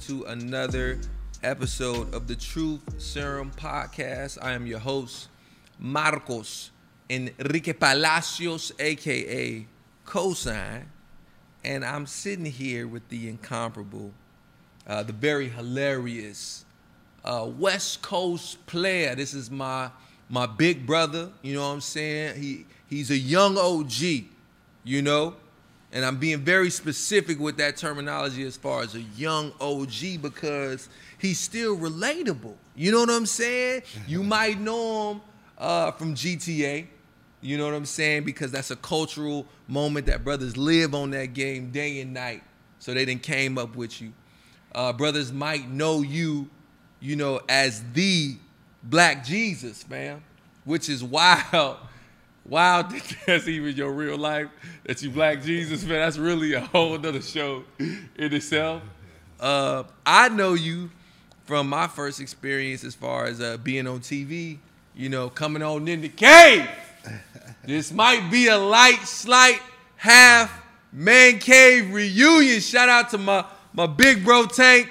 to another episode of the Truth Serum Podcast. I am your host, Marcos Enrique Palacios, aka Kosine, and I'm sitting here with the incomparable, uh, the very hilarious uh, West Coast player. This is my my big brother. You know what I'm saying? He he's a young OG. You know, and I'm being very specific with that terminology as far as a young OG because he's still relatable. You know what I'm saying? You might know him uh, from GTA. You know what I'm saying? Because that's a cultural moment that brothers live on that game day and night. So they then came up with you. Uh, brothers might know you, you know, as the Black Jesus, fam, which is wild. Wow, that's even your real life that you Black Jesus, man. That's really a whole other show in itself. Uh, I know you from my first experience as far as uh, being on TV, you know, coming on in the cave. this might be a light, slight, half man cave reunion. Shout out to my, my big bro Tank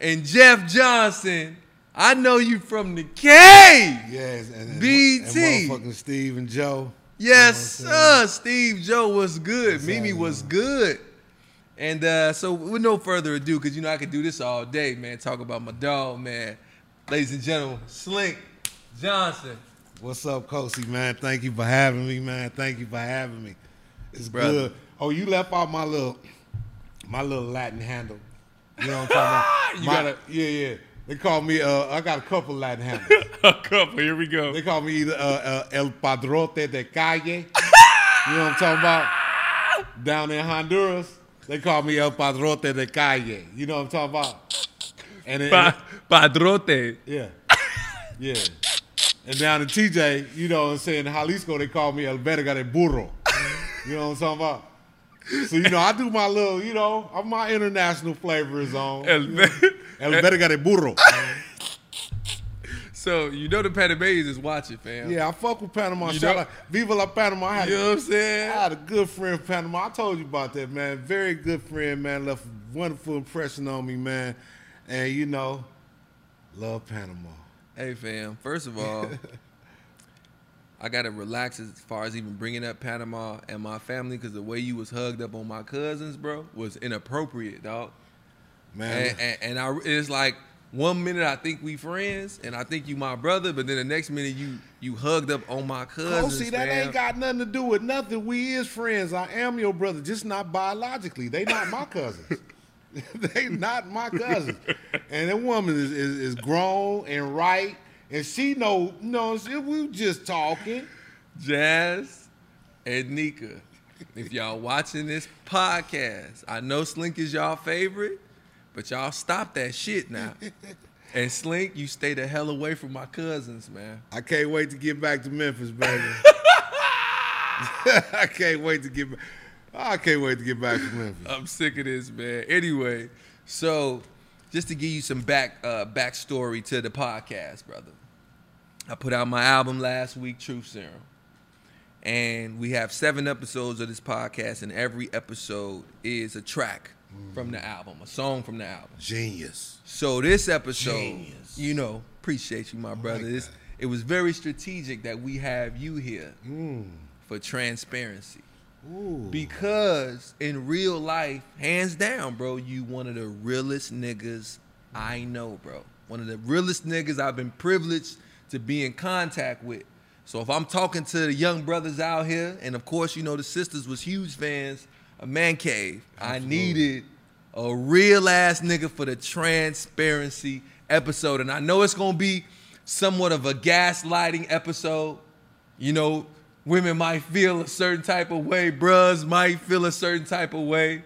and Jeff Johnson. I know you from the cave. Yes, and, and, BT. and motherfucking Steve and Joe. Yes, You know sir. Steve Joe was good. What's Mimi was good. And uh, so, with no further ado, because you know I could do this all day, man. Talk about my dog, man. Ladies and gentlemen, Slink Johnson. What's up, Kosi, man? Thank you for having me, man. Thank you for having me. It's Brother. good. Oh, you left out my little my little Latin handle. You know what I'm talking about? You My- gotta- Yeah, yeah. They call me uh I got a couple Latin handles. A couple. Here we go. They call me either uh, uh, El Padrote de Calle. You know what I'm talking about? Down in Honduras, they call me El Padrote de Calle. You know what I'm talking about? And then, Pa- Padrote. Yeah. Yeah. And down in TJ, you know what I'm saying, in Jalisco, they call me El Verga de Burro. You know what I'm talking about? So, you know, I do my little, you know, I'm my international flavor is on. El Ve- El Verga Burro. So you know the Panamanians is watching, fam. Yeah, I fuck with Panama. You Shout know- out. Viva la Panama. I had, You know what I'm saying? I had a good friend Panama. I told you about that, man. Very good friend, man. Left a wonderful impression on me, man. And, you know, love Panama. Hey, fam. First of all, I gotta relax as far as even bringing up Panama and my family because the way you was hugged up on my cousins, bro, was inappropriate, dog. Man, And, and, and I, it's like one minute I think we friends and I think you my brother, but then the next minute you you hugged up on my Oh, cousins. see, that fam. ain't got nothing to do with nothing. We is friends. I am your brother, just not biologically. They not my cousins. they not my cousins. And that woman is, is, is grown and right, and she know, no, she, we just talking. Jazz and Nika. If y'all watching this podcast, I know Slink is y'all favorite, but y'all stop that shit now. And Slink, you stay the hell away from my cousins, man. I can't wait to get back to Memphis, baby. I can't wait to get back. I can't wait to get back to Memphis. I'm sick of this, man. Anyway, so just to give you some back uh, backstory to the podcast, brother. I put out my album last week, Truth Serum. And we have seven episodes of this podcast, and every episode is a track from the album, a song from the album. Genius. So this episode, Genius. you know, appreciate you, my brother. like This- that. it was very strategic that we have you here Mm. for transparency. Ooh. Because in real life, hands down, bro, you one of the realest niggas I know, bro. One of the realest niggas I've been privileged to be in contact with. So if I'm talking to the young brothers out here, and of course, you know the sisters was huge fans of Man Cave, I needed a real ass nigga for the transparency episode. And I know it's gonna be somewhat of a gaslighting episode. You know, women might feel a certain type of way, bruhs might feel a certain type of way.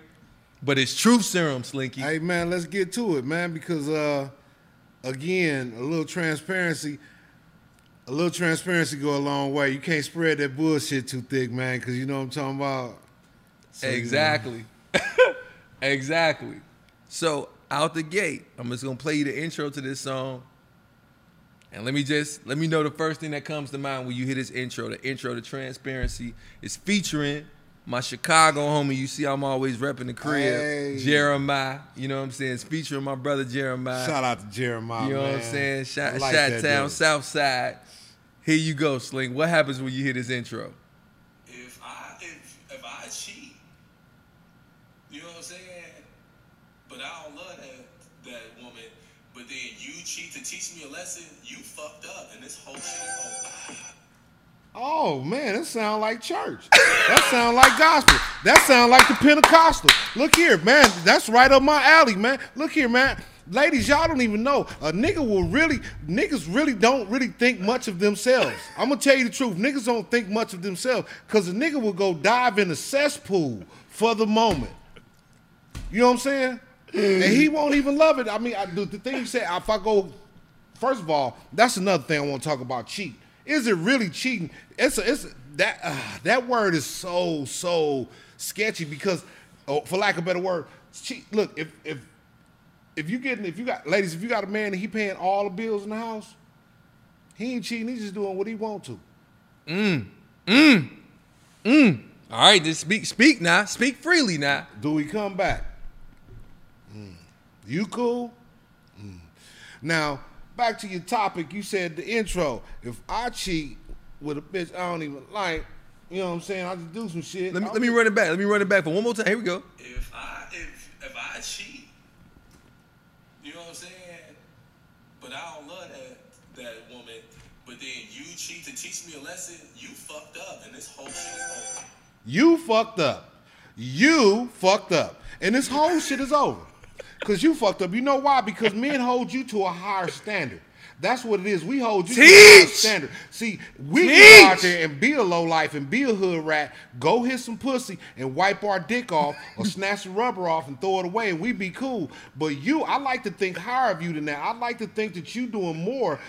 But it's truth serum, Slinky. Hey man, let's get to it, man, because uh again, a little transparency, a little transparency go a long way. You can't spread that bullshit too thick, man, because you know what I'm talking about. So, exactly. exactly. So out the gate, I'm just gonna play you the intro to this song. And let me just let me know the first thing that comes to mind when you hear this intro. The intro to Transparency is featuring My Chicago homie, you see, I'm always repping the crib. Hey. Jeremiah, you know what I'm saying? It's featuring my brother Jeremiah. Shout out to Jeremiah. you know what I'm saying? Shot, I like Shot Town, dude. South Side. Here you go, Slink. What happens when you hear this intro? if I if if I cheat, you know what I'm saying? But I don't love that that woman. But then you cheat to teach me a lesson. You fucked up, and this whole shit is over. Oh man, that sound like church. That sound like gospel. That sound like the Pentecostal. Look here, man. That's right up my alley, man. Look here, man. Ladies, y'all don't even know. A nigga will really, niggas really don't really think much of themselves. I'm gonna tell you the truth. Niggas don't think much of themselves because a nigga will go dive in a cesspool for the moment. You know what I'm saying? and he won't even love it. I mean, I, the, the thing you said, if I go, first of all, that's another thing I want to talk about. Cheat. Is it really cheating? It's a, it's a, that uh, that word is so so sketchy because, oh, for lack of a better word, cheat. Look, if if if you getting if you got ladies, if you got a man and he paying all the bills in the house, he ain't cheating. He's just doing what he want to. Mm. Mm. Mm. All right, just speak, speak now. Speak freely now. Do we come back? Mm. You cool? Mm. Now, back to your topic. You said the intro. If I cheat with a bitch I don't even like, you know what I'm saying? I just do some shit. Let me I'll let me run it back. Let me run it back for one more time. Here we go. If I if if I cheat, you know what I'm saying? But I don't love that that woman. But then you cheat to teach me a lesson. You fucked up, and this whole shit is over. You fucked up. You fucked up. And this whole shit is over. Because you fucked up. You know why? Because men hold you to a higher standard. That's what it is. We hold you to a higher standard. See, we can go out there and be a low life and be a hood rat, go hit some pussy and wipe our dick off or snatch the rubber off and throw it away and we be cool. But you, I like to think higher of you than that. I like to think that you doing more.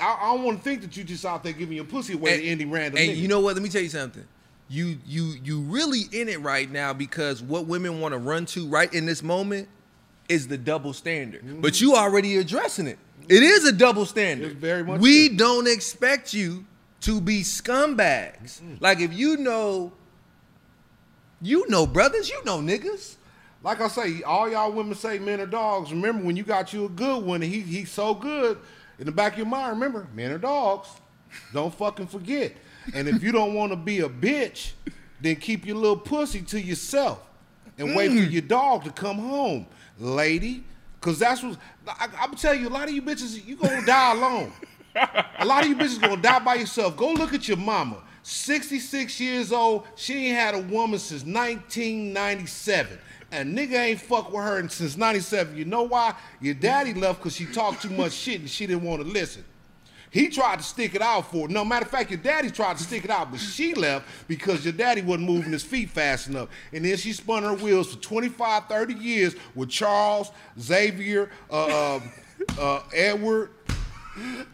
I, I don't want to think that you just out there giving your pussy away to any random and nigga. you know what? Let me tell you something. You you you really in it right now because what women want to run to right in this moment is the double standard. Mm-hmm. But you already addressing it. It is a double standard. It's very much we don't expect you to be scumbags. Like if you know, you know brothers, you know niggas. Like I say, all y'all women say men are dogs. Remember when you got you a good one and he he's so good in the back of your mind, remember, men are dogs. Don't fucking forget. And if you don't want to be a bitch, then keep your little pussy to yourself and wait for your dog to come home, lady. Cause that's what I, I'm telling you, a lot of you bitches, you gonna die alone. A lot of you bitches gonna die by yourself. Go look at your mama. 66 years old. She ain't had a woman since 1997. And nigga ain't fuck with her since 97. You know why? Your daddy left because she talked too much shit and she didn't want to listen. He tried to stick it out for her. No matter of fact, your daddy tried to stick it out, but she left because your daddy wasn't moving his feet fast enough. And then she spun her wheels for 25, 30 years with Charles, Xavier, uh, um, uh, Edward, the,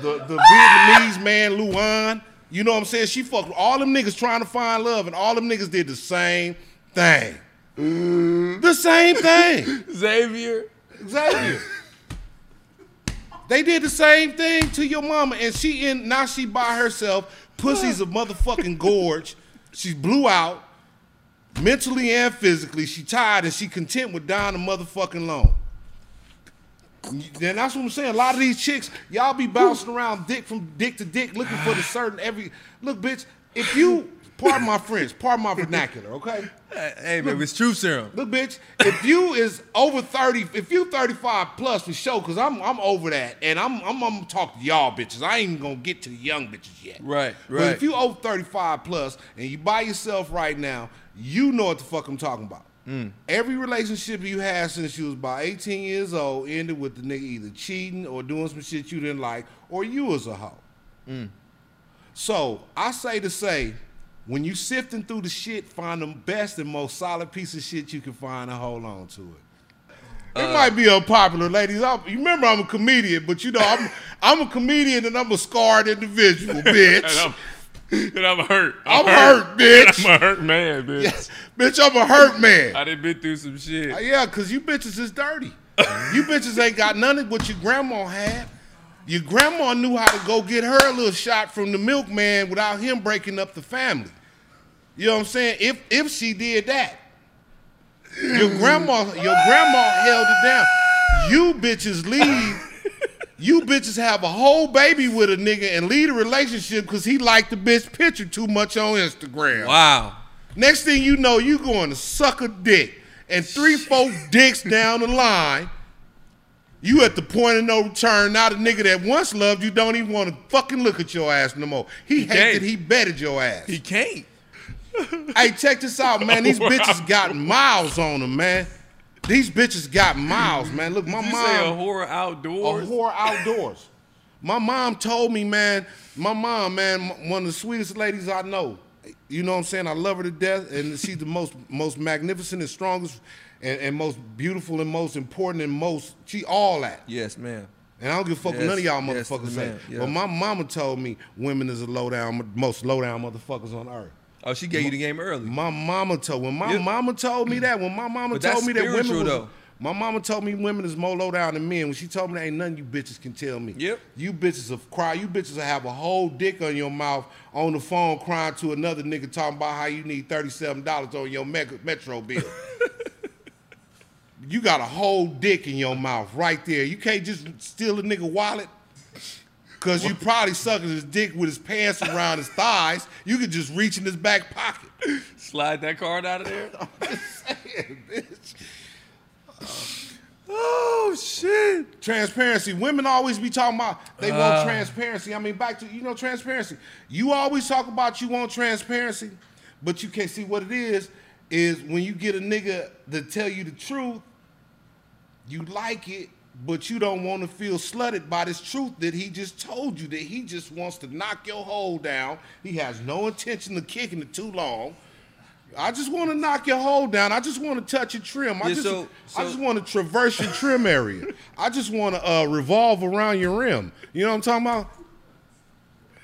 the Vietnamese man Luan. You know what I'm saying? She fucked with all them niggas trying to find love, and all them niggas did the same thing. The same thing. Xavier. Xavier. They did the same thing to your mama, and she in now she by herself. Pussy's a motherfucking gorge. She blew out mentally and physically. She tired and she content with dying a motherfucking alone. Then that's what I'm saying. A lot of these chicks, y'all be bouncing around dick from dick to dick, looking for the certain every look, bitch. If you pardon my French, pardon my vernacular, okay? Hey man, it's true serum. Look, bitch, if you is over 30, if you 35 plus for sure, cause I'm I'm over that. And I'm I'm, I'm gonna talk to y'all bitches. I ain't even gonna get to the young bitches yet. Right, Right. But if you over 35 plus and you by yourself right now, you know what the fuck I'm talking about. Mm. Every relationship you had since you was about 18 years old ended with the nigga either cheating or doing some shit you didn't like, or you was a hoe. Mm. So I say to say, when you sifting through the shit, find the best and most solid piece of shit you can find and hold on to it. It might be unpopular, ladies. I, you remember I'm a comedian, but you know I'm I'm a comedian and I'm a scarred individual, And bitch. I'm, and I'm hurt. I'm hurt, bitch. I'm a hurt man, bitch. yes, bitch, I'm a hurt man. I done been through some shit. Uh, Yeah, cause you bitches is dirty. you bitches ain't got none of what your grandma had. Your grandma knew how to go get her a little shot from the milkman without him breaking up the family. You know what I'm saying? If if she did that, your grandma, your grandma held it down. You bitches leave. You bitches have a whole baby with a nigga and leave a relationship because he liked the bitch picture too much on Instagram. Wow. Next thing you know, you going to suck a dick. And three, four dicks down the line, you at the point of no return. Now the nigga that once loved you don't even want to fucking look at your ass no more. He, He hates he betted your ass. He can't. Hey, check this out, man. These bitches got miles on them, man. These bitches got miles, man. Look, my Did you mom say a horror a outdoors? whore outdoors. My mom told me, man, my mom, man, one of the sweetest ladies I know. You know what I'm saying? I love her to death, and she's the most most magnificent and strongest and, and most beautiful and most important and most she all that. Yes, ma'am. And I don't give a fuck what Yes, none of y'all yes, motherfuckers say. yeah. But my mama told me women is the low down most low down motherfuckers on earth. Oh, she gave you the game early. My mama told when my Yeah. mama told me that when my mama But told that's me that women spiritual, was, though. my mama told me women is more low down than men. When she told me that ain't nothing you bitches can tell me. Yep. You bitches will cry. You bitches will have a whole dick on your mouth on the phone crying to another nigga talking about how you need thirty seven dollars on your mega, metro bill. you got a whole dick in your mouth right there. You can't just steal a nigga wallet. Cause you probably sucking his dick with his pants around his thighs. You could just reach in his back pocket. Slide that card out of there. Saying, bitch. Oh, oh shit. Transparency. Women always be talking about they want uh. transparency. I mean, back to you know transparency. You always talk about you want transparency, but you can't see what it is. Is when you get a nigga to tell you the truth, you like it, but you don't want to feel slutted by this truth that he just told you that he just wants to knock your hole down. He has no intention of kicking it too long. I just want to knock your hole down. I just want to touch your trim. I Yeah, just, so- I just want to traverse your trim area. I just want to uh, revolve around your rim. You know what I'm talking about?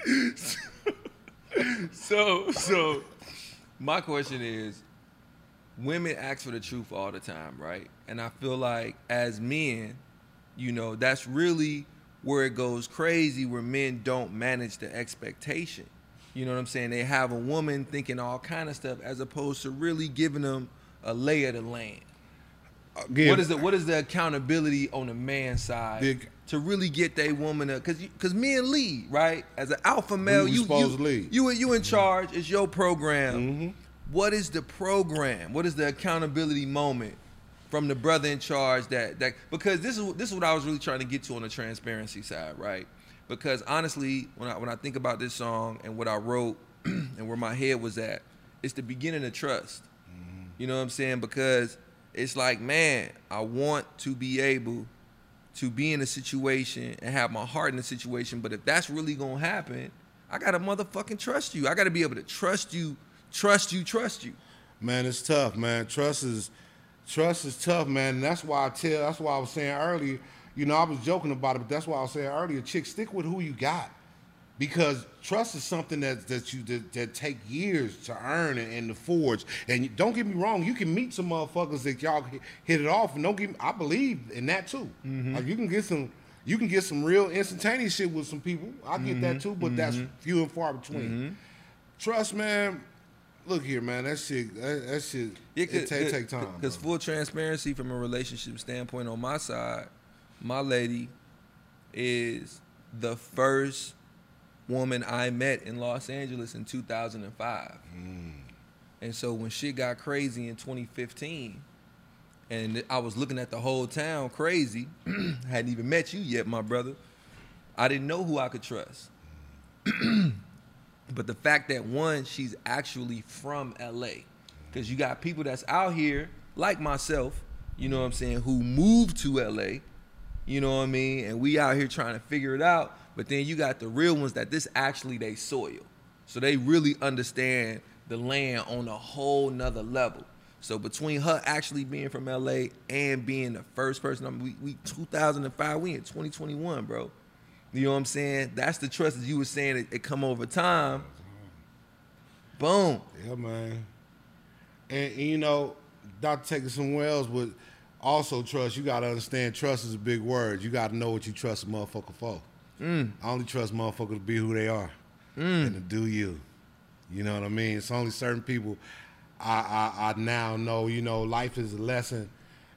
So so my question is women ask for the truth all the time, right? And I feel like as men, you know, that's really where it goes crazy where men don't manage the expectation. You know what I'm saying? They have a woman thinking all kind of stuff as opposed to really giving them a lay of the land. Again, What is the what is the accountability on the man side Big- to really get that woman up? Because because men lead right as an alpha male. you supposed you, lead. you you in charge. It's your program. Mm-hmm. What is the program? What is the accountability moment from the brother in charge that that because this is this is what I was really trying to get to on the transparency side, right? Because honestly, when I when I think about this song and what I wrote and where my head was at, it's the beginning of trust. Mm-hmm. You know what I'm saying? Because it's like, man, I want to be able to be in a situation and have my heart in a situation. But if that's really gonna happen, I gotta motherfucking trust you. I gotta be able to trust you, trust you, trust you. Man, it's tough, man. Trust is trust is tough, man. And that's why I tell that's why I was saying earlier, you know, I was joking about it, but that's why I was saying earlier, chick, stick with who you got. Because trust is something that that you that, that take years to earn and, and to forge. And don't get me wrong, you can meet some motherfuckers that y'all hit- hit it off, and don't get me, I believe in that too. Mm-hmm. Like you can get some you can get some real instantaneous shit with some people. I get that mm-hmm. too, but that's mm-hmm. few and far between. Trust, man. Look here, man. That shit. That, that shit. Yeah, it take, take time. Because full transparency from a relationship standpoint on my side, my lady is the first woman I met in Los Angeles in 2005. Mm. And so when shit got crazy in 2015, and I was looking at the whole town crazy, hadn't even met you yet, my brother. I didn't know who I could trust. But the fact that one, she's actually from LA. Because you got people that's out here, like myself, you know what I'm saying, who moved to LA, you know what I mean? And we out here trying to figure it out. But then you got the real ones that this actually they soil. So they really understand the land on a whole nother level. So between her actually being from LA and being the first person, I mean, we, we 2005, we in 2021, bro. You know what I'm saying? That's the trust that you were saying it, it come over time. Boom. yeah, man. And, and, you know, not taking somewhere else, but also trust. You gotta understand. Trust is a big word. You gotta know what you trust a motherfucker for. Mm. I only trust motherfuckers to be who they are and to do you. You know what I mean? It's only certain people I, I, I now know, you know, life is a lesson.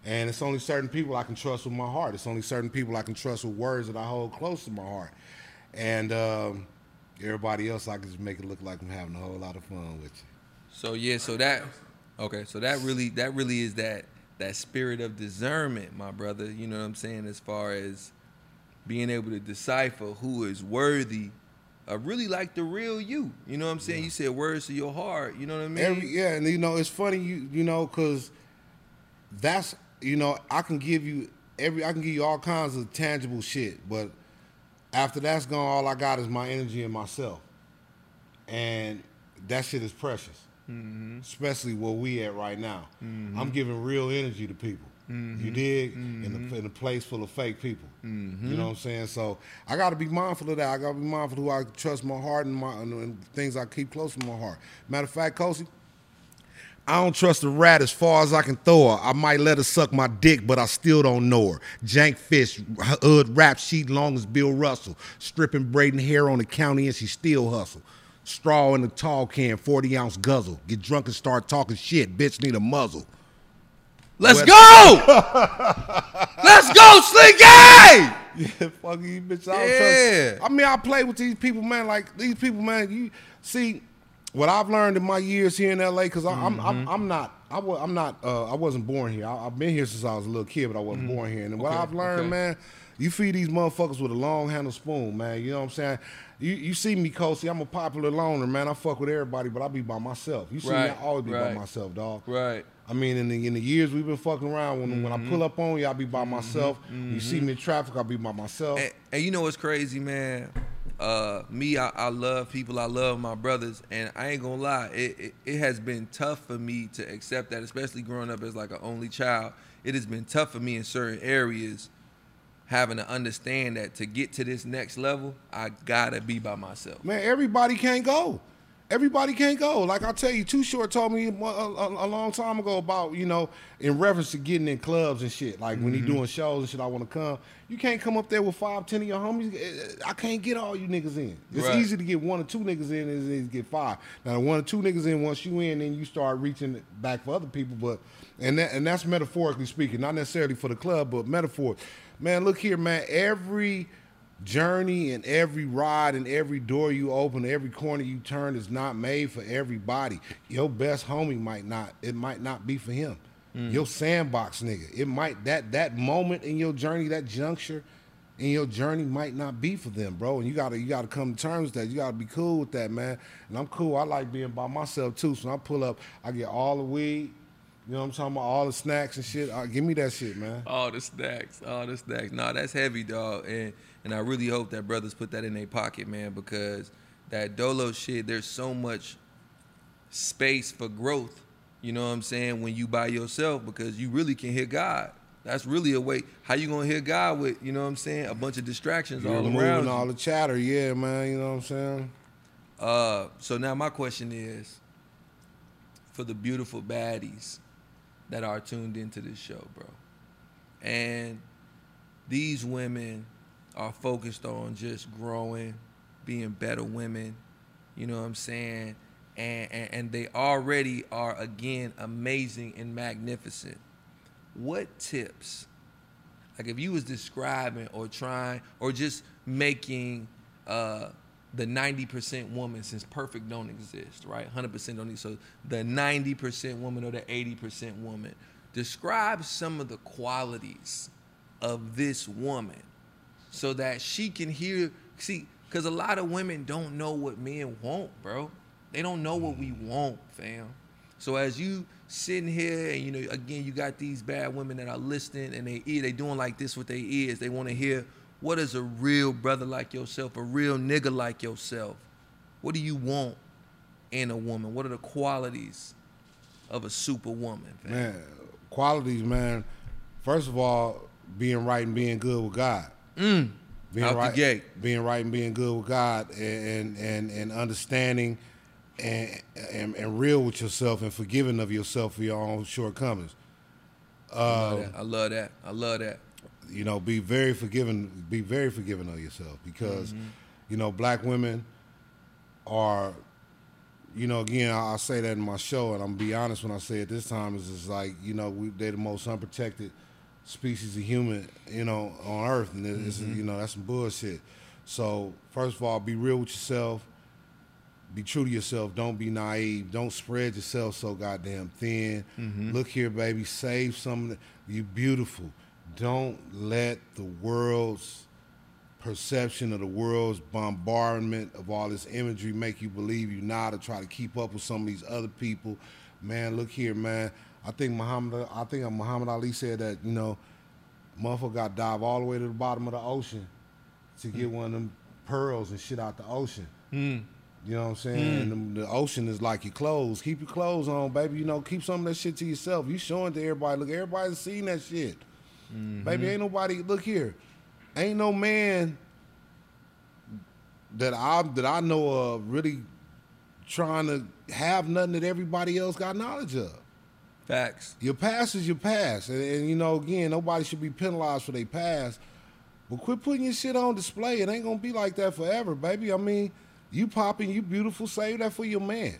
And it's only certain people I can trust with my heart. It's only certain people I can trust with words that I hold close to my heart. And um, everybody else, I can just make it look like I'm having a whole lot of fun with you. So yeah, so that okay, so that really that really is that that spirit of discernment, my brother. You know what I'm saying? As far as being able to decipher who is worthy of really like the real you. You know what I'm saying? You said words to your heart. You know what I mean? Every, yeah, and you know it's funny you you know because that's you know I can give you every I can give you all kinds of tangible shit, but after that's gone, all I got is my energy and myself, and that shit is precious. Mm-hmm. Especially where we at right now. Mm-hmm. I'm giving real energy to people. You mm-hmm. dig? In, a, in a place full of fake people. You know what I'm saying? So I got to be mindful of that. I got to be mindful who I trust my heart and my and, and things I keep close to my heart. Matter of fact, Kosi, I don't trust a rat as far as I can throw her. I might let her suck my dick, but I still don't know her. Jank Fish, hood rap sheet long as Bill Russell. Stripping braiding hair on the county and she still hustle. Straw in a tall can, 40 ounce guzzle. Get drunk and start talking shit. Bitch need a muzzle. Let's What- go! Let's go, Slinky! Yeah, fuck you, bitch. I don't Yeah. trust. I mean, I play with these people, man. Like these people, man. You see what I've learned in my years here in LA, because I'm, Mm-hmm. I'm I'm not I was I'm not uh, I wasn't born here. I, I've been here since I was a little kid, but I wasn't born here. And what Mm-hmm. Okay, I've learned, okay. man, you feed these motherfuckers with a long handle spoon, man. You know what I'm saying? You you see me, Kosi. I'm a popular loner, man. I fuck with everybody, but I be by myself. You see me, I always be by myself, dog. Right. I mean, in the in the years we've been fucking around, when when Mm-hmm. I pull up on you, I be by myself. You see me in traffic, I be by myself. And, and you know what's crazy, man? Uh, me, I, I love people. I love my brothers, and I ain't gonna lie. It, it it has been tough for me to accept that, especially growing up as like an only child. It has been tough for me in certain areas, having to understand that to get to this next level, I gotta be by myself. Man, everybody can't go. Everybody can't go. Like I tell you, Too Short told me a, a- a long time ago about you know in reference to getting in clubs and shit. Like when he doing shows and shit, I want to come. You can't come up there with five, ten of your homies. Eh, I can't get all you niggas in. It's Right. easy to get one or two niggas in as it is to get five. Now one or two niggas in, once you in, then you start reaching back for other people. But and that and that's metaphorically speaking, not necessarily for the club, but metaphor. Man, look here, man. Every journey and every ride and every door you open, every corner you turn is not made for everybody. Your best homie might not. It might not be for him. Your sandbox nigga. It might that that moment in your journey, that juncture in your journey might not be for them, bro. And you gotta you gotta come to terms with that. You gotta be cool with that, man. And I'm cool. I like being by myself too. So when I pull up, I get all the weed. You know what I'm talking about? All the snacks and shit. Uh, give me that shit, man. All the snacks, all the snacks. Nah, that's heavy, dog. And and I really hope that brothers put that in their pocket, man, because that dolo shit, there's so much space for growth. You know what I'm saying? When you by yourself, because you really can hear God. That's really a way. How you gonna hear God with? You know what I'm saying? A bunch of distractions You're all around. all the chatter, yeah, man. You know what I'm saying? Uh, so now my question is, for the beautiful baddies that are tuned into this show, bro, and these women are focused on just growing, being better women, you know what I'm saying, and and, and they already are again amazing and magnificent. What tips? Like if you was describing or trying or just making uh, the 90% woman since perfect don't exist, right? 100% don't exist. So the 90% woman or the 80% woman. Describe some of the qualities of this woman so that she can hear see because a lot of women don't know what men want bro they don't know what we want fam so as you sitting here and you know again you got these bad women that are listening and they ear they doing like this with their ears they want to hear what is a real brother like yourself a real nigga like yourself what do you want in a woman what are the qualities of a superwoman fam? Man, qualities, man. First of all, being right and being good with God. Being Mm. Out the right, gate. being right and being good with God, and and and understanding, and, and and real with yourself, and forgiving of yourself for your own shortcomings. I love that. I love that I love that you know, be very forgiving, be very forgiving of yourself because, you know, black women are you know, again, I, I say that in my show, and I'm gonna be honest when I say it this time. Is it's like you know, we, they're the most unprotected species of human, you know, on Earth, and it's, mm-hmm. you know that's some bullshit. So first of all, be real with yourself. Be true to yourself. Don't be naive. Don't spread yourself so goddamn thin. Mm-hmm. Look here, baby. Save some. You beautiful. Don't let the world's perception of the world's bombardment of all this imagery make you believe you're not or try to keep up with some of these other people. Man, look here, man. I think Muhammad I think Muhammad Ali said that, you know, motherfucker got to dive all the way to the bottom of the ocean to get mm. one of them pearls and shit out the ocean. Mm. You know what I'm saying? Mm. And them- the ocean is like your clothes. Keep your clothes on, baby. You know, keep some of that shit to yourself. You showing to everybody. Look, everybody's seen that shit. Mm-hmm. Baby, ain't nobody. Look here, ain't no man that I that I know of really trying to have nothing that everybody else got knowledge of. Facts. Your past is your past, and, and you know, again, nobody should be penalized for their past. But quit putting your shit on display. It ain't gonna be like that forever, baby. I mean, you popping, you beautiful. Save that for your man.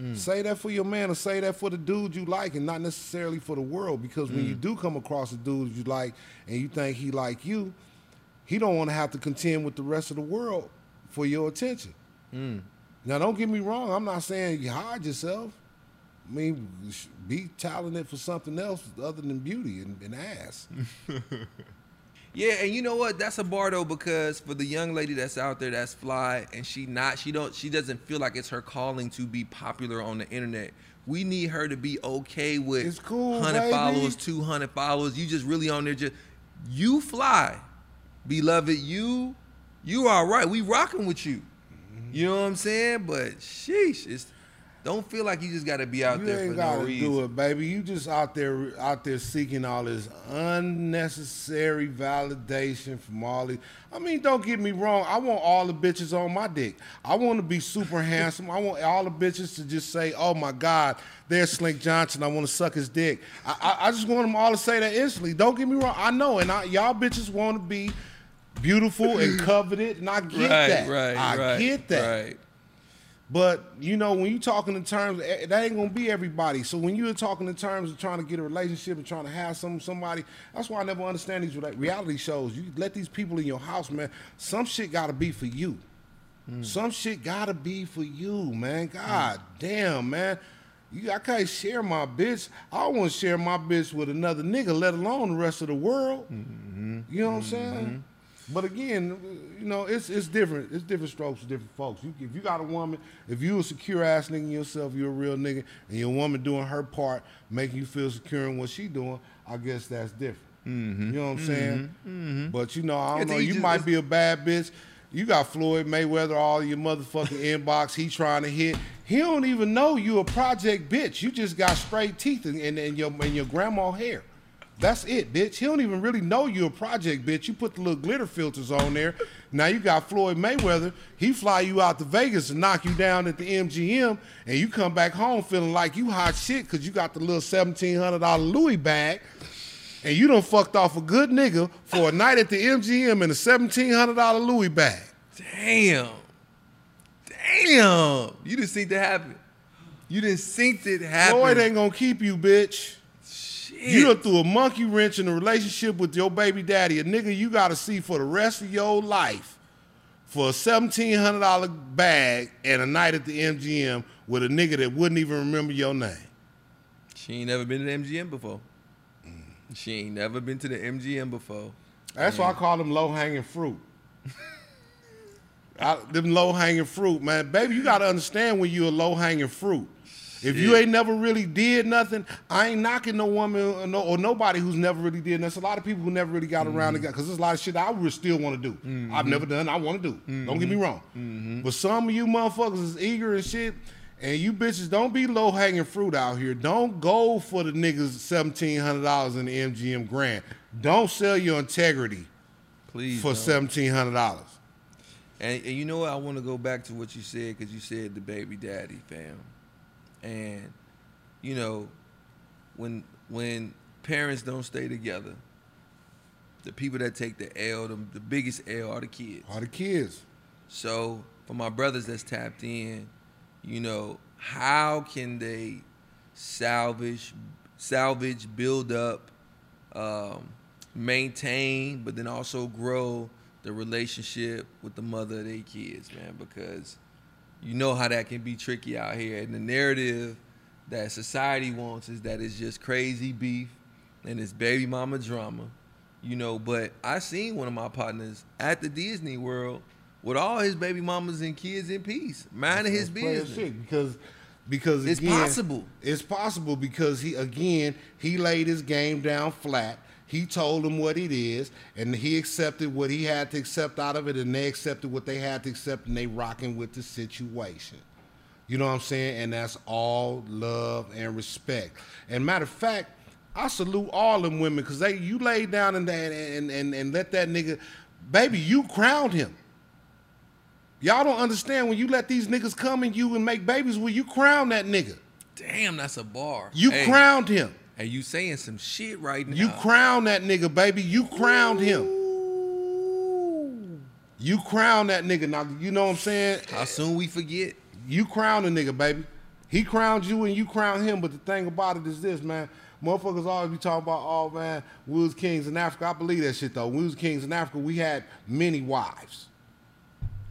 Mm. Say that for your man, or say that for the dude you like, and not necessarily for the world. Because when you mm. do come across a dude you like, and you think he like you, he don't want to have to contend with the rest of the world for your attention. Mm. Now, don't get me wrong. I'm not saying you hide yourself. I mean, be talented for something else other than beauty and, and ass. Yeah, and you know what? That's a bar though, because for the young lady that's out there that's fly and she not she don't she doesn't feel like it's her calling to be popular on the internet. We need her to be okay with It's cool, 100 baby. followers, 200 followers. You just really on there just you fly. Beloved, you you all right. We rocking with you. You know what I'm saying? But sheesh, it's don't feel like you just got to be out you there for no reason. do it, baby. You just out there out there seeking all this unnecessary validation from all these. I mean, don't get me wrong. I want all the bitches on my dick. I want to be super handsome. I want all the bitches to just say, "Oh my God, there's Slink Johnson. I want to suck his dick." I, I, I just want them all to say that instantly. Don't get me wrong. I know, and I, y'all bitches want to be beautiful and coveted, and I get right, that. right, I right. get that. Right. But you know, when you talking in terms, eh, that ain't gonna be everybody. So when you're talking in terms of trying to get a relationship and trying to have some somebody, that's why I never understand these reality shows. You let these people in your house, man. Some shit gotta be for you. Hmm. Some shit gotta be for you, man. God hmm. damn, man. You, I can't share my bitch. I don't want to share my bitch with another nigga, let alone the rest of the world. Mm-hmm. You know what I'm mm-hmm. saying? But again, you know, it's it's different. It's different strokes for different folks. You, if you got a woman, if you a secure ass nigga yourself, you're a real nigga, and your woman doing her part, making you feel secure in what she doing, I guess that's different. You know what I'm saying? But you know, I don't know. You just- might be a bad bitch. You got Floyd Mayweather all your motherfucking inbox. He trying to hit. He don't even know you a project bitch. You just got straight teeth and, and, and your and your grandma hair. That's it, bitch. He don't even really know you a project bitch. You put the little glitter filters on there. Now you got Floyd Mayweather. He fly you out to Vegas and knock you down at the MGM, and you come back home feeling like you hot shit because you got the little seventeen hundred dollar Louis bag, and you done fucked off a good nigga for a night at the MGM in a seventeen hundred dollar Louis bag. Damn. Damn. You just see it happen. You didn't synced it happen. Floyd ain't gonna keep you, bitch. You done threw a monkey wrench in a relationship with your baby daddy, a nigga you gotta see for the rest of your life for a seventeen hundred dollar bag and a night at the MGM with a nigga that wouldn't even remember your name. She ain't never been to the MGM before. Mm. She ain't never been to the MGM before. That's why I call them low hanging fruit. I, them low hanging fruit, man. Baby, you gotta understand when you a low hanging fruit. If you ain't never really did nothing, I ain't knocking no woman or, no, or nobody who's never really did. There's a lot of people who never really got around to Mm-hmm. because there's a lot of shit I would still want to do. I've never done. I want to do. Don't get me Mm-hmm. wrong. But some of you motherfuckers is eager and shit. And you bitches don't be low hanging fruit out here. Don't go for the niggas seventeen hundred dollars in the MGM Grand. Don't sell your integrity Please. for seventeen hundred dollars. And, and you know what? I want to go back to what you said because you said the baby daddy, fam. And you know, when when parents don't stay together, the people that take the L, the, the biggest L, are the kids. Are the kids. So for my brothers that's tapped in, you know, how can they salvage, salvage, build up, um, maintain, but then also grow the relationship with the mother of their kids, man, because you know how that can be tricky out here. And the narrative that society wants is that it's just crazy beef and it's baby mama drama, you know. But I seen one of my partners at the Disney World with all his baby mamas and kids in peace, minding his business. shit because because It's possible. It's possible because he again he laid his game down flat. He told them what it is, and he accepted what he had to accept out of it, and they accepted what they had to accept, and they rocking with the situation. You know what I'm saying? And that's all love and respect. And matter of fact, I salute all them women because they you laid down and, and and and let that nigga, baby, you crowned him. Y'all don't understand when you let these niggas come in you and make babies with you crown that nigga. Damn, that's a bar. You hey, crowned him. Hey, you saying some shit right now. You crowned that nigga, baby. You crowned him. You crowned that nigga. Now you know what I'm saying? How soon we forget? You crowned a nigga, baby. He crowned you and you crowned him. But the thing about it is this, man. Motherfuckers always be talking about, oh man, we was kings in Africa. I believe that shit though. When we was kings in Africa, we had many wives.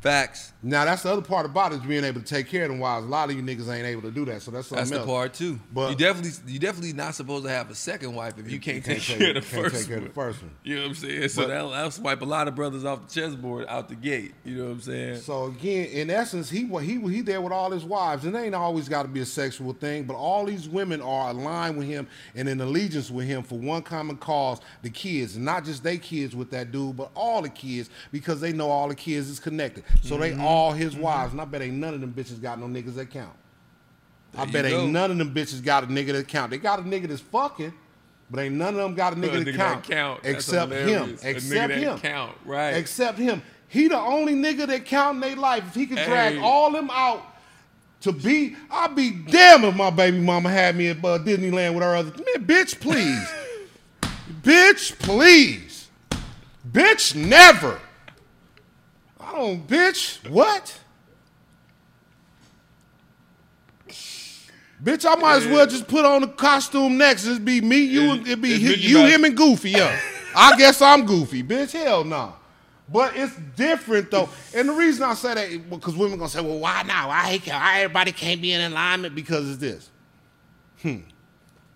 Facts. Now that's the other part about it is being able to take care of them wives. A lot of you niggas ain't able to do that, so that's something That's the part too. But- you definitely, you definitely not supposed to have a second wife if you can't, take, take- care of the can't take first care of one. the first one. You know what I'm saying? So But- that'll, that'll swipe a lot of brothers off the chessboard out the gate. You know what I'm saying? So again, in essence, he he he there with all his wives, and it ain't always got to be a sexual thing. But all these women are aligned with him and in allegiance with him for one common cause: the kids, and not just they kids with that dude, but all the kids because they know all the kids is connected. So Mm-hmm. they all his wives, and I bet ain't none of them bitches got no niggas that count. I bet ain't go. none of them bitches got a nigga that count. They got a nigga that's fucking, but ain't none of them got a nigga, that, nigga count, that count. Except him. hilarious. A nigga Except him. count, right. Except him. He the only nigga that count in their life. If he could drag Hey. all them out to be, I'd be damn if my baby mama had me at uh, Disneyland with her other man. Bitch, please, bitch, please, bitch, never. I don't, bitch. What? Bitch, I might as well just put on the costume next. It'd be me, you, and it be It's Mickey you, him, and Goofy. Yeah, I guess I'm Goofy, bitch. Hell no. But it's different though, and the reason I say that because women gonna say, "Well, why now? Why, he can't- why everybody can't be in alignment?" Because it's this. Hmm.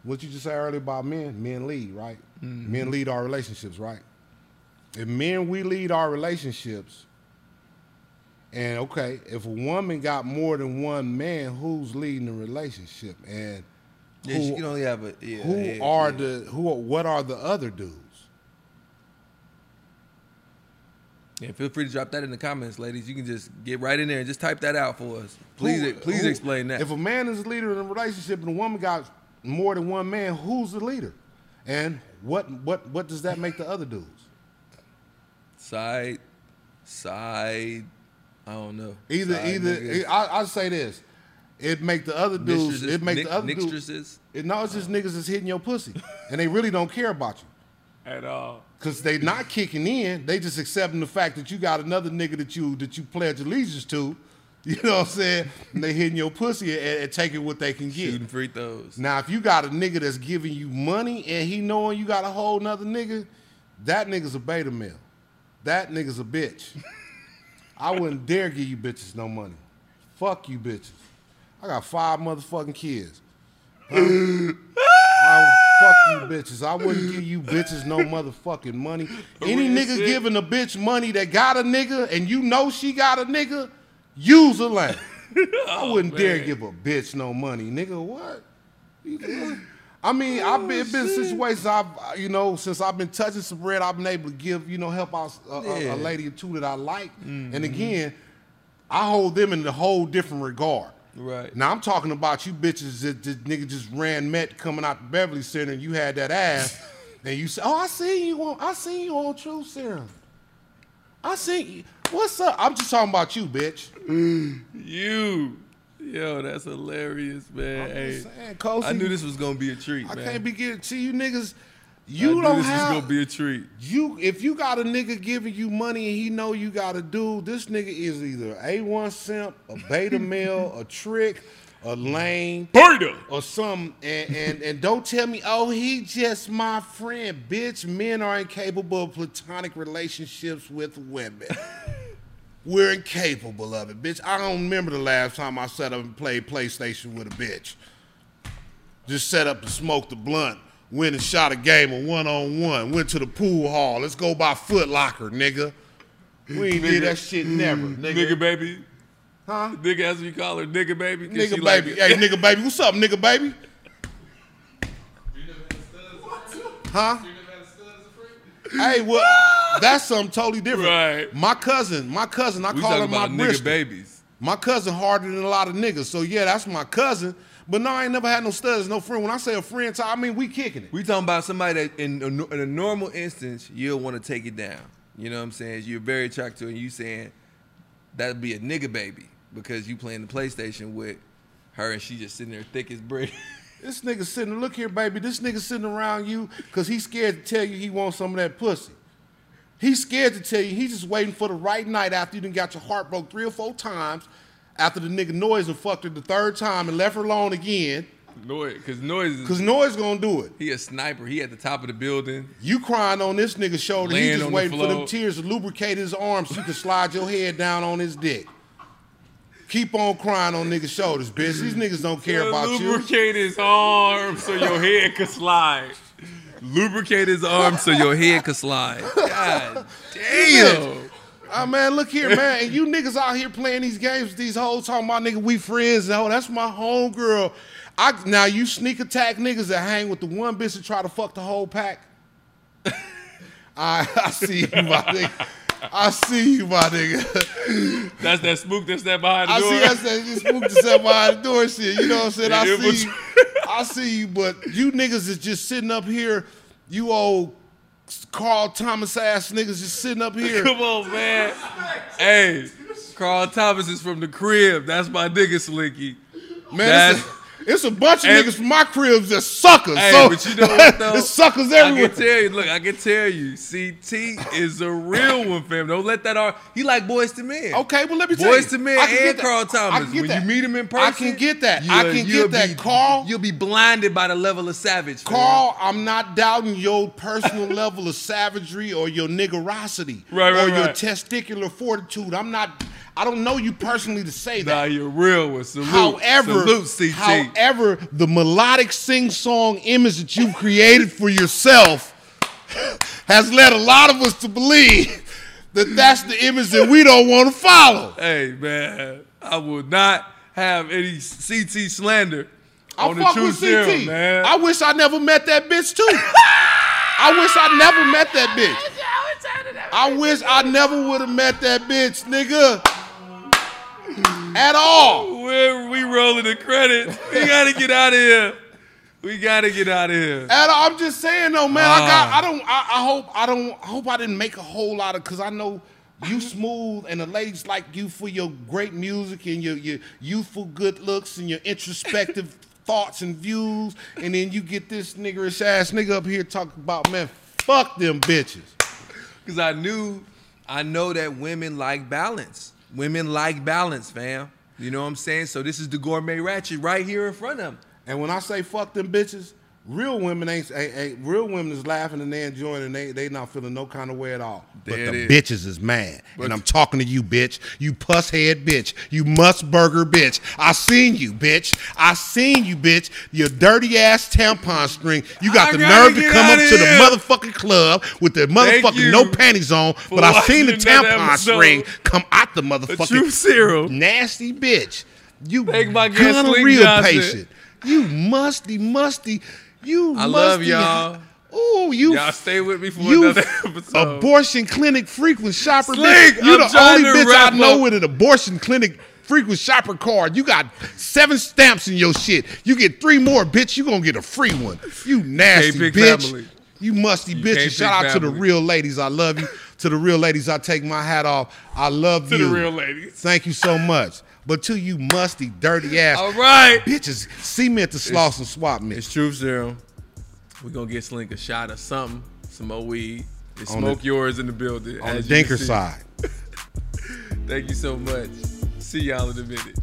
What you just said earlier about men, men lead, right? Men lead our relationships, right? If men we lead our relationships, and okay, if a woman got more than one man, who's leading the relationship? And Yeah, she who- can only have a. Yeah, who yeah, are yeah. the who? Are, what are the other dudes? Yeah, feel free to drop that in the comments, ladies. You can just get right in there and just type that out for us. Please, Who- please who- explain that. If a man is a leader in a relationship and a woman got more than one man, who's the leader? And what what what does that make the other dudes? side, side. I don't know. Either Side either niggas. I I say this. It make the other dudes. Mistresses, It make nick- the other dudes. nickstresses It, no, it's just oh. niggas is hitting your pussy, and they really don't care about you. at all. Cause they not kicking in, they just accepting the fact that you got another nigga that you that you pledge allegiance to. You know what I'm saying? And they hitting your pussy and, and taking what they can get. Shooting free throws. Now, if you got a nigga that's giving you money and he knowing you got a whole nother nigga, that nigga's a beta male. That nigga's a bitch. I wouldn't dare give you bitches no money. Fuck you bitches. I got five motherfucking kids. I fuck you bitches. I wouldn't give you bitches no motherfucking money. Any nigga shit. giving a bitch money that got a nigga and you know she got a nigga, use a lane. I wouldn't dare give a bitch no money, nigga. What? I mean, I've been, been oh, situations I've, uh, you know, since I've been touching some bread, I've been able to give, you know, help out a, a- Yeah. a lady or two that I like. And mm-hmm. again, I hold them in a whole different regard. Right. Now I'm talking about you bitches that, that nigga just ran met coming out the Beverly Center and you had that ass, and you said, "Oh, I see you on, I see you on True Serum. I see you. What's up? I'm just talking about you, bitch. You. Yo, that's hilarious, man. I'm Hey, saying, Kosi, I knew this was gonna be a treat, I man. can't be getting to you niggas. You I knew don't this have was gonna be a treat. you if you got a nigga giving you money and he know you got a dude, this nigga is either a one simp, a beta male, a trick, a lame, Burner. or something. And, and and don't tell me, oh, he just my friend, bitch. Men are incapable of platonic relationships with women. We're incapable of it, bitch. I don't remember the last time I sat up and played PlayStation with a bitch. Just set up to smoke the blunt, went and shot a game of one on one, went to the pool hall. Let's go by Foot Locker, nigga. We ain't did that shit never, mm. nigga. Nigga baby. Huh? Nigga as we call her, nigga baby. Nigga baby. it. hey, nigga baby. What's up, nigga baby? Huh? Hey, what? That's something totally different. Right. My cousin, my cousin, I We call him my nigga brisket. babies. My cousin harder than a lot of niggas. So yeah, that's my cousin. But no, I ain't never had no studs, no friend. When I say a friend, I mean we kicking it. We talking about somebody that in a, in a normal instance you'll want to take it down. You know what I'm saying? You're very attracted to, it and you saying that'd be a nigga baby because you playing the PlayStation with her and she just sitting there thick as brick. This nigga sitting, look here, baby. This nigga sitting around you because he's scared to tell you he wants some of that pussy. He's scared to tell you. He's just waiting for the right night after you done got your heart broke three or four times. After the nigga noise and fucked her the third time and left her alone again. noise, because noise is Cause noise gonna do it. he a sniper. He at the top of the building. You crying on this nigga's shoulder. He just waiting for them tears to lubricate his arms so you can slide your head down on his dick. Keep on crying on niggas' shoulders, bitch. These niggas don't care about you. Lubricate his arms so your head can slide. Lubricate his arms so your head can slide. God damn. Ah man, look here, man. And you niggas out here playing these games with these hoes talking about nigga, we friends. Oh, that's my homegirl. I now you sneak attack niggas that hang with the one bitch that try to fuck the whole pack. I, I see you, my nigga. I see you, my nigga. That's that spook that's that behind the I door. see that's that you spooked yourself behind the door shit. You know what I'm saying? I see you. I see you, but you niggas is just sitting up here, you old Carl Thomas ass niggas just sitting up here. Come on, man. Hey, Carl Thomas is from the crib. That's my nigga Slinky. Man, That's- it's a bunch of And- niggas from my cribs that suckers. Hey, so, but you know what though? There's suckers I can tell you, look, I can tell you, CT is a real one, fam. Don't let that ar He like boys to men. Okay, well let me tell Boys to men I can get and that. Carl Thomas. When that. you meet him in person, I can get that. I can get that. be- Carl, You'll be blinded by the level of savage. Carl, I'm not doubting your personal level of savagery or your niggerosity Right, right, or your testicular fortitude. I'm not. I don't know you personally to say that. Nah, you're a real one. Salute. However, Salute, CT. however, the melodic sing-song image that you've created for yourself has led a lot of us to believe that that's the image that we don't want to follow. hey, man, I will not have any CT slander I on the fuck True with CT. Serum, man. I wish I never met that bitch too. I wish I never met that bitch. I wish I never would have met that bitch, nigga. At all. We're, we rolling the credits. We gotta get out of here. We gotta get out of here. At all. I'm just saying though, man. I got. I don't. I, I hope. I don't. I hope I didn't make a whole lot of. Cause I know you smooth and the ladies like you for your great music and your your youthful good looks and your introspective thoughts and views. And then you get this niggerish ass nigga up here talking about man. Fuck them bitches. Because I knew, I know that women like balance. Women like balance, fam. You know what I'm saying? So this is the gourmet ratchet right here in front of them. And when I say fuck them bitches, real women ain't, ain't, ain't real women is laughing and they enjoying and they they not feeling no kind of way at all. But the it bitches is mad. and I'm talking to you, bitch. You puss head bitch. You must burger bitch. I seen you, bitch. I seen you, bitch. Your dirty ass tampon string. You got I the nerve to come up to the motherfucking club with the motherfucking no panties on, but I seen the tampon string come out the The motherfucking true nasty bitch. You Thank my guest, Slink Johnson. patient. You musty, musty. You I love y'all. Ooh, you Y'all stay with me for you another episode. abortion clinic frequent shopper. Bitch. You I'm the only to bitch I know up. with an abortion clinic frequent shopper card. You got seven stamps in your shit. You get three more, bitch. You gonna get a free one. You nasty bitch. family. You musty You bitch. And shout out to the real ladies. I love you. to the real ladies, I take my hat off. I love to you. the real ladies. Thank you so much. But to you musty, dirty ass All right. bitches, cement the sloss and swap me. It's Truth Serum. We're gonna get Slink a shot of something, some more weed. And smoke the- yours in the building. On the as Dinker side. Thank you so much. See y'all in a minute.